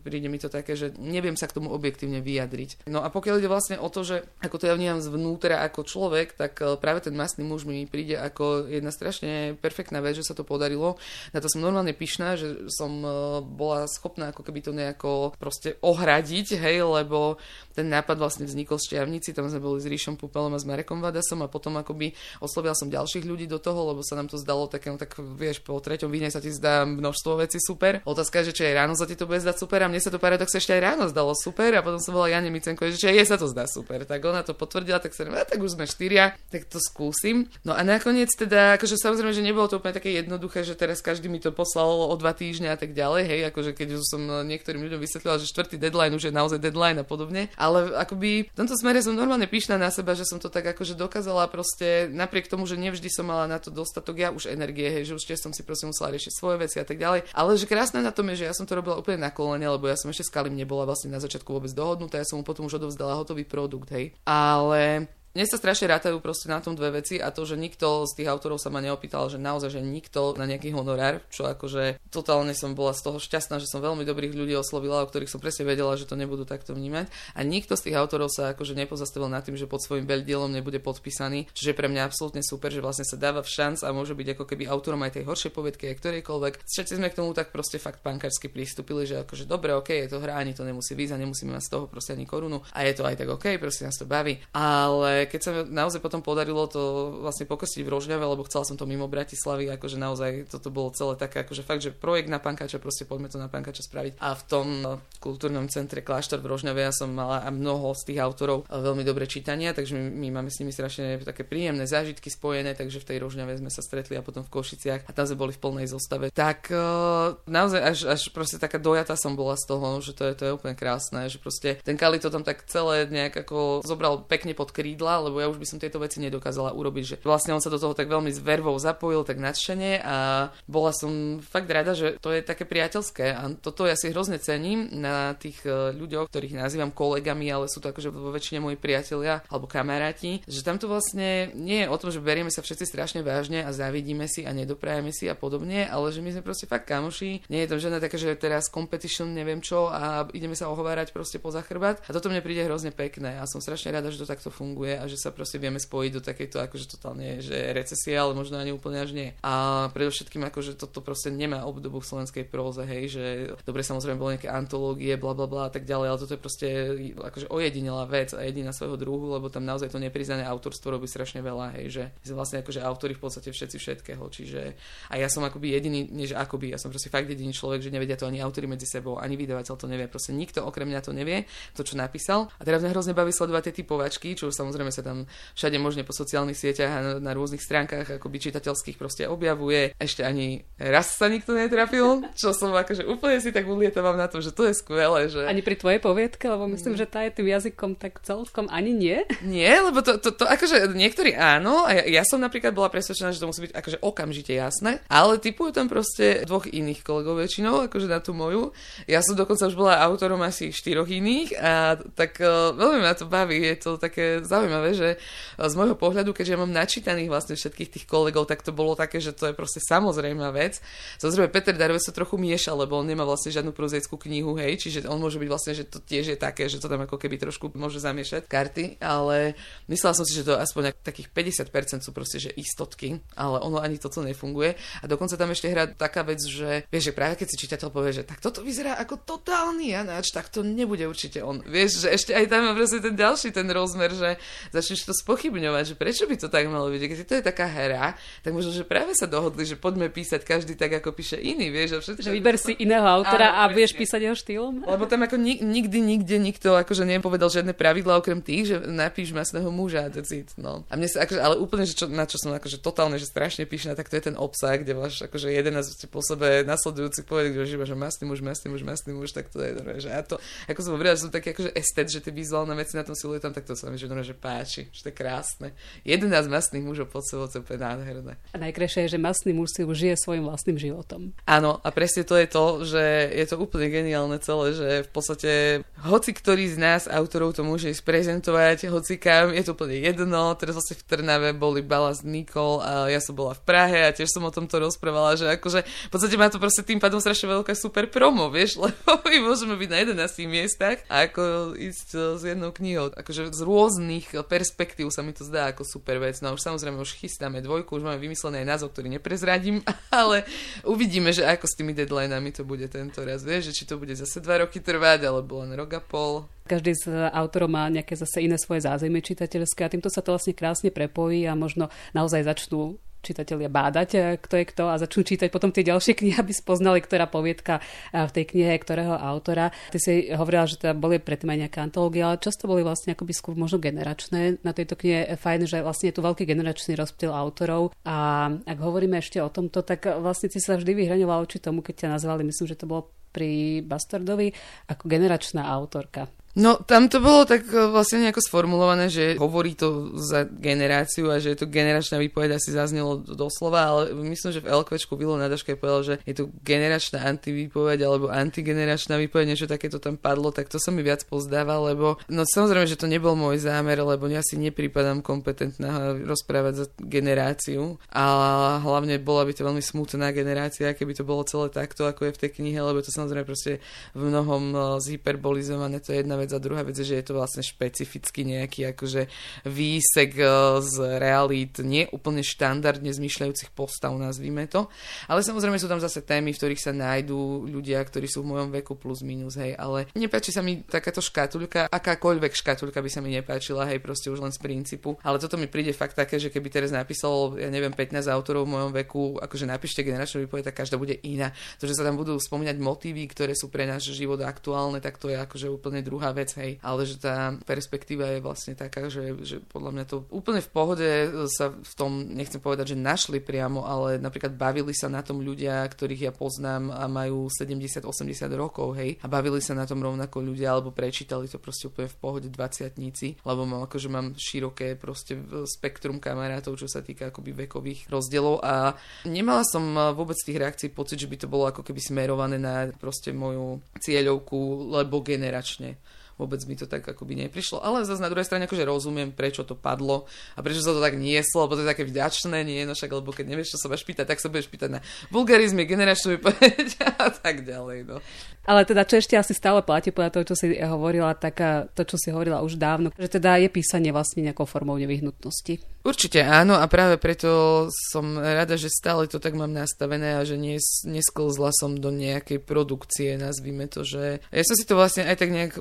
príde mi to také, že neviem sa k tomu objektívne vyjadriť. No a pokiaľ ide vlastne o to, že ako to ja vnímam zvnútra ako človek, tak e, práve ten masný muž mi príde ako jedna strašne perfektná vec, že sa to podarilo. Na to som normálne pyšná, že som e, bola schopná ako keby to nejako proste ohradiť, hej, lebo ten nápad vlastne vznikol z Čiavnici, tam sme boli s Ríšom Pupelom a s Marekom Vadasom a potom akoby oslovila som ďalších ľudí do toho, lebo sa nám to zdalo také, no tak vieš, po treťom víne sa ti zdá množstvo vecí super. Otázka je, že či aj ráno sa ti to bude zdať super a mne sa to paradox ešte aj ráno zdalo super a potom som bola Jane Micenko, že jej sa to zdá super. Tak ona to potvrdila, tak sa tak už sme štyria, tak to skúsim. No a nakoniec teda, akože samozrejme, že nebolo to úplne také jednoduché, že teraz každý mi to poslal o dva týždne a tak ďalej, hej, akože keď už som niektorým ľuďom vysvetlila, že štvrtý deadline už je naozaj deadline a podobne ale akoby v tomto smere som normálne pyšná na seba, že som to tak akože dokázala proste, napriek tomu, že nevždy som mala na to dostatok ja už energie, hej, že už som si proste musela riešiť svoje veci a tak ďalej. Ale že krásne na tom je, že ja som to robila úplne na kolene, lebo ja som ešte s Kalim nebola vlastne na začiatku vôbec dohodnutá, ja som mu potom už odovzdala hotový produkt, hej. Ale mne sa strašne rátajú proste na tom dve veci a to, že nikto z tých autorov sa ma neopýtal, že naozaj, že nikto na nejaký honorár, čo akože totálne som bola z toho šťastná, že som veľmi dobrých ľudí oslovila, o ktorých som presne vedela, že to nebudú takto vnímať. A nikto z tých autorov sa akože nepozastavil nad tým, že pod svojim veľdielom nebude podpísaný, čo je pre mňa absolútne super, že vlastne sa dáva v šanc a môže byť ako keby autorom aj tej horšej povedky, aj ktorejkoľvek. Všetci sme k tomu tak proste fakt pankársky pristúpili, že akože dobre, ok, je to hra, ani to nemusí víza, nemusíme mať z toho proste ani korunu a je to aj tak ok, proste nás to baví. Ale keď sa naozaj potom podarilo to vlastne pokostiť v Rožňave, lebo chcela som to mimo Bratislavy, akože naozaj toto bolo celé také, akože fakt, že projekt na Pankača, proste poďme to na Pankača spraviť. A v tom no, kultúrnom centre Kláštor v Rožňave ja som mala mnoho z tých autorov veľmi dobré čítania, takže my, my máme s nimi strašne také príjemné zážitky spojené, takže v tej Rožňave sme sa stretli a potom v Košiciach a tam sme boli v plnej zostave. Tak e, naozaj až, až proste taká dojata som bola z toho, že to je, to je úplne krásne, že proste ten Kali to tam tak celé nejak ako zobral pekne pod krídla lebo ja už by som tieto veci nedokázala urobiť, že vlastne on sa do toho tak veľmi s vervou zapojil, tak nadšene a bola som fakt rada, že to je také priateľské a toto ja si hrozne cením na tých e, ľuďoch, ktorých nazývam kolegami, ale sú to akože vo väčšine moji priatelia alebo kamaráti, že tam to vlastne nie je o tom, že berieme sa všetci strašne vážne a závidíme si a nedoprajeme si a podobne, ale že my sme proste fakt kamoši. Nie je to žiadne také, že teraz competition, neviem čo a ideme sa ohovárať proste poza chrbát. A toto mne príde hrozne pekné a som strašne rada, že to takto funguje a že sa proste vieme spojiť do takejto akože totálne, že recesia, ale možno ani úplne až nie. A predovšetkým akože toto proste nemá obdobu v slovenskej próze, hej, že dobre samozrejme boli nejaké antológie, bla bla bla a tak ďalej, ale toto je proste akože ojedinelá vec a jediná svojho druhu, lebo tam naozaj to nepriznané autorstvo robí strašne veľa, hej, že sme vlastne akože autori v podstate všetci všetkého, čiže a ja som akoby jediný, než akoby, ja som proste fakt jediný človek, že nevedia to ani autori medzi sebou, ani vydavateľ to nevie, proste nikto okrem mňa to nevie, to čo napísal. A teraz mňa hrozne baví sledovať tie typovačky, čo už samozrejme sa tam všade možne po sociálnych sieťach a na, na rôznych stránkach akoby čitateľských proste objavuje. Ešte ani raz sa nikto netrafil, čo som akože úplne si tak ulietávam na to, že to je skvelé. Že...
Ani pri tvojej poviedke, lebo myslím, mm. že tá je tým jazykom tak celkom ani nie.
Nie, lebo to, to, to akože niektorí áno, a ja, ja som napríklad bola presvedčená, že to musí byť akože okamžite jasné, ale typujú tam proste dvoch iných kolegov väčšinou, akože na tú moju. Ja som dokonca už bola autorom asi štyroch iných a tak uh, veľmi ma to baví, je to také zaujímavé, že uh, z môjho pohľadu, keďže ja mám načítaných vlastne všetkých tých kolegov, tak to bolo také, že to je proste samozrejmá vec. Samozrejme, Peter Darve sa trochu mieša, lebo on nemá vlastne žiadnu prozaickú knihu, hej, čiže on môže byť vlastne, že to tiež je také, že to tam ako keby trošku môže zamiešať karty, ale myslela som si, že to aspoň takých 50% sú proste, že istotky, ale ono ani toto nefunguje. A dokonca tam ešte hrá taká vec, že vieš, že práve keď si čitateľ povie, že tak toto vyzerá ako totálny Janáč, tak to nebude určite on. Vieš, že ešte aj tam je proste ten ďalší ten rozmer, že začneš to spochybňovať, že prečo by to tak malo byť. Keď to je taká hra, tak možno, že práve sa dohodli, že poďme písať každý tak, ako píše iný, vieš. A všetko,
že vyber si iného autora a budeš písať jeho štýlom.
Lebo tam ako nikdy, nikde nikto akože nepovedal žiadne pravidla okrem tých, že napíš masného muža, decid, no. A mne sa akože, ale úplne, že čo, na čo som akože totálne, že strašne píšna, tak to je ten obsah, kde máš akože 11 po sebe nasledujúci povedek, že že masný muž, masný muž, masný muž, tak to je dobré, že ja to, ako som hovorila, že som taký akože estet, že tie vizuálne veci na tom siluetom, tak to sa mi že, že páči, že to je krásne. 11 masných mužov pod sebou, to je nádherné.
A najkrajšie je, že masný muž si už žije svojim vlastným životom.
Áno, a presne to je to, že je to úplne geniálne celé, že v podstate hoci ktorý z nás autorov to môže ísť prezentovať, hoci kam, je to úplne jedno. Teraz vlastne v Trnave boli Balast Nikol a ja som bola v Prahe a tiež som o tomto rozprávala, že akože v podstate má to proste tým pádom strašne veľká super promo, vieš, lebo my môžeme byť na 11 miestach a ako ísť s jednou knihou. Akože z rôznych perspektív sa mi to zdá ako super vec. No už samozrejme už chystáme dvojku, už máme vymyslený aj názov, ktorý neprezradím, ale uvidíme, že ako s tými deadlineami to bude tento raz, vieš, že či to bude zase dva roky trvať, alebo len rok a pol.
Každý z autorov má nejaké zase iné svoje zázemie čitateľské a týmto sa to vlastne krásne prepojí a možno naozaj začnú čitatelia bádať, eh, kto je kto a začnú čítať potom tie ďalšie knihy, aby spoznali, ktorá poviedka eh, v tej knihe ktorého autora. Ty si hovorila, že teda boli predtým aj nejaké antológie, ale často boli vlastne akoby skôr možno generačné. Na tejto knihe je fajn, že vlastne je tu veľký generačný rozptyl autorov a ak hovoríme ešte o tomto, tak vlastne si sa vždy vyhraňoval oči tomu, keď ťa nazvali, myslím, že to bolo pri Bastardovi, ako generačná autorka.
No, tam to bolo tak e, vlastne nejako sformulované, že hovorí to za generáciu a že je to generačná výpoveď, asi zaznelo doslova, ale myslím, že v LKVčku Vilo Nadaška povedal, že je to generačná antivýpoveď alebo antigeneračná výpoveď, niečo takéto tam padlo, tak to sa mi viac pozdáva, lebo no samozrejme, že to nebol môj zámer, lebo ja si nepripadám kompetentná rozprávať za generáciu a hlavne bola by to veľmi smutná generácia, keby to bolo celé takto, ako je v tej knihe, lebo to samozrejme proste v mnohom e, zhyperbolizované, to je jedna vec vec a druhá vec je, že je to vlastne špecificky nejaký akože výsek e, z realít, nie úplne štandardne zmyšľajúcich postav, nazvime to. Ale samozrejme sú tam zase témy, v ktorých sa nájdú ľudia, ktorí sú v mojom veku plus minus, hej, ale nepáči sa mi takáto škatulka, akákoľvek škatulka by sa mi nepáčila, hej, proste už len z princípu. Ale toto mi príde fakt také, že keby teraz napísalo, ja neviem, 15 autorov v mojom veku, akože napíšte generačnú výpoveď, tak každá bude iná. To, že sa tam budú spomínať motívy, ktoré sú pre náš život aktuálne, tak to je akože úplne druhá vec, hej. Ale že tá perspektíva je vlastne taká, že, že podľa mňa to úplne v pohode sa v tom, nechcem povedať, že našli priamo, ale napríklad bavili sa na tom ľudia, ktorých ja poznám a majú 70-80 rokov, hej. A bavili sa na tom rovnako ľudia, alebo prečítali to proste úplne v pohode 20 lebo mám akože mám široké proste spektrum kamarátov, čo sa týka akoby vekových rozdielov a nemala som vôbec tých reakcií pocit, že by to bolo ako keby smerované na proste moju cieľovku, lebo generačne vôbec mi to tak akoby neprišlo. Ale zase na druhej strane akože rozumiem, prečo to padlo a prečo sa to tak nieslo, lebo to je také vďačné, nie, no však, lebo keď nevieš, čo sa máš pýtať, tak sa budeš pýtať na vulgarizmy, generačnú vypoveď a tak ďalej. No.
Ale teda, čo ešte asi stále platí podľa toho, čo si hovorila, tak to, čo si hovorila už dávno, že teda je písanie vlastne nejakou formou nevyhnutnosti.
Určite áno a práve preto som rada, že stále to tak mám nastavené a že nes, nesklzla som do nejakej produkcie, nazvime to, že ja som si to vlastne aj tak nejak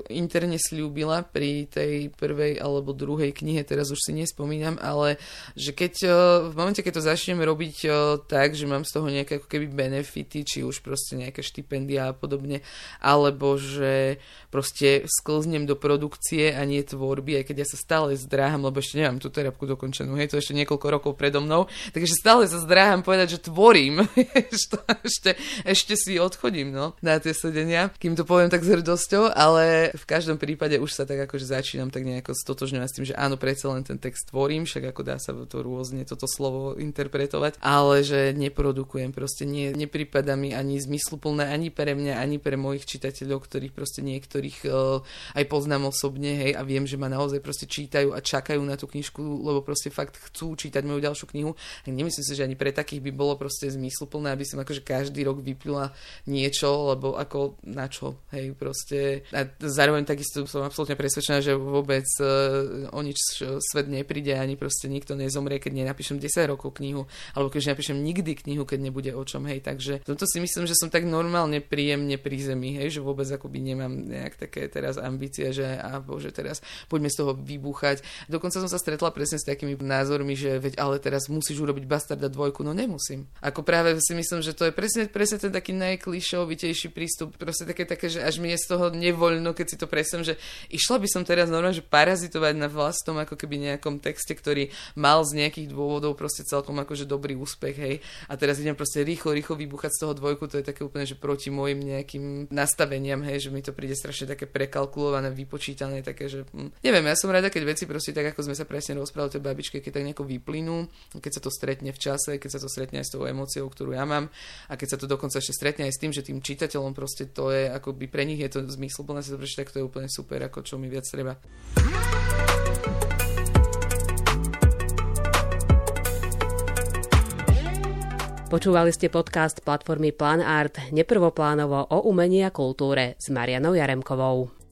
interne slúbila pri tej prvej alebo druhej knihe, teraz už si nespomínam, ale že keď e, v momente, keď to začnem robiť e, tak, že mám z toho nejaké ako keby benefity, či už proste nejaké štipendia a podobne, alebo že proste sklznem do produkcie a nie tvorby, aj keď ja sa stále zdráham, lebo ešte nemám tú terapku dokončenú hej, to ešte niekoľko rokov predo mnou, takže stále sa zdráham povedať, že tvorím, ešte, ešte si odchodím, no, na tie sedenia, kým to poviem tak s hrdosťou, ale v každom prípade už sa tak akože začínam tak nejako stotožňovať s tým, že áno, predsa len ten text tvorím, však ako dá sa to rôzne toto slovo interpretovať, ale že neprodukujem, proste nie, nepripada mi ani zmysluplné, ani pre mňa, ani pre mojich čitateľov, ktorých proste niektorých uh, aj poznám osobne, hej, a viem, že ma naozaj proste čítajú a čakajú na tú knižku, lebo proste fakt chcú čítať moju ďalšiu knihu, tak nemyslím si, že ani pre takých by bolo proste zmysluplné, aby som akože každý rok vypila niečo, lebo ako na čo, hej, proste. A zároveň takisto som absolútne presvedčená, že vôbec uh, o nič svet nepríde, ani proste nikto nezomrie, keď nenapíšem 10 rokov knihu, alebo keď napíšem nikdy knihu, keď nebude o čom, hej, takže toto si myslím, že som tak normálne príjemne pri zemi, hej, že vôbec akoby nemám nejak také teraz ambície, že a bože, teraz poďme z toho vybúchať. Dokonca som sa stretla presne s takými názormi, že veď ale teraz musíš urobiť Bastarda dvojku, no nemusím. Ako práve si myslím, že to je presne, presne ten taký najklišovitejší prístup, proste také, také, že až mi je z toho nevoľno, keď si to presne, že išla by som teraz normálne, že parazitovať na vlastnom ako keby nejakom texte, ktorý mal z nejakých dôvodov proste celkom akože dobrý úspech, hej. A teraz idem proste rýchlo, rýchlo vybuchať z toho dvojku, to je také úplne, že proti môjim nejakým nastaveniam, hej, že mi to príde strašne také prekalkulované, vypočítané, také, že hm. neviem, ja som rada, keď veci proste tak, ako sme sa presne rozprávali o tej babičke, keď tak nejako vyplynú, keď sa to stretne v čase, keď sa to stretne aj s tou emóciou, ktorú ja mám a keď sa to dokonca ešte stretne aj s tým, že tým čitateľom proste to je, ako by pre nich je to zmysluplné si to prečítať, tak to je úplne super, ako čo mi viac treba.
Počúvali ste podcast platformy Plan Art neprvoplánovo o umení a kultúre s Marianou Jaremkovou.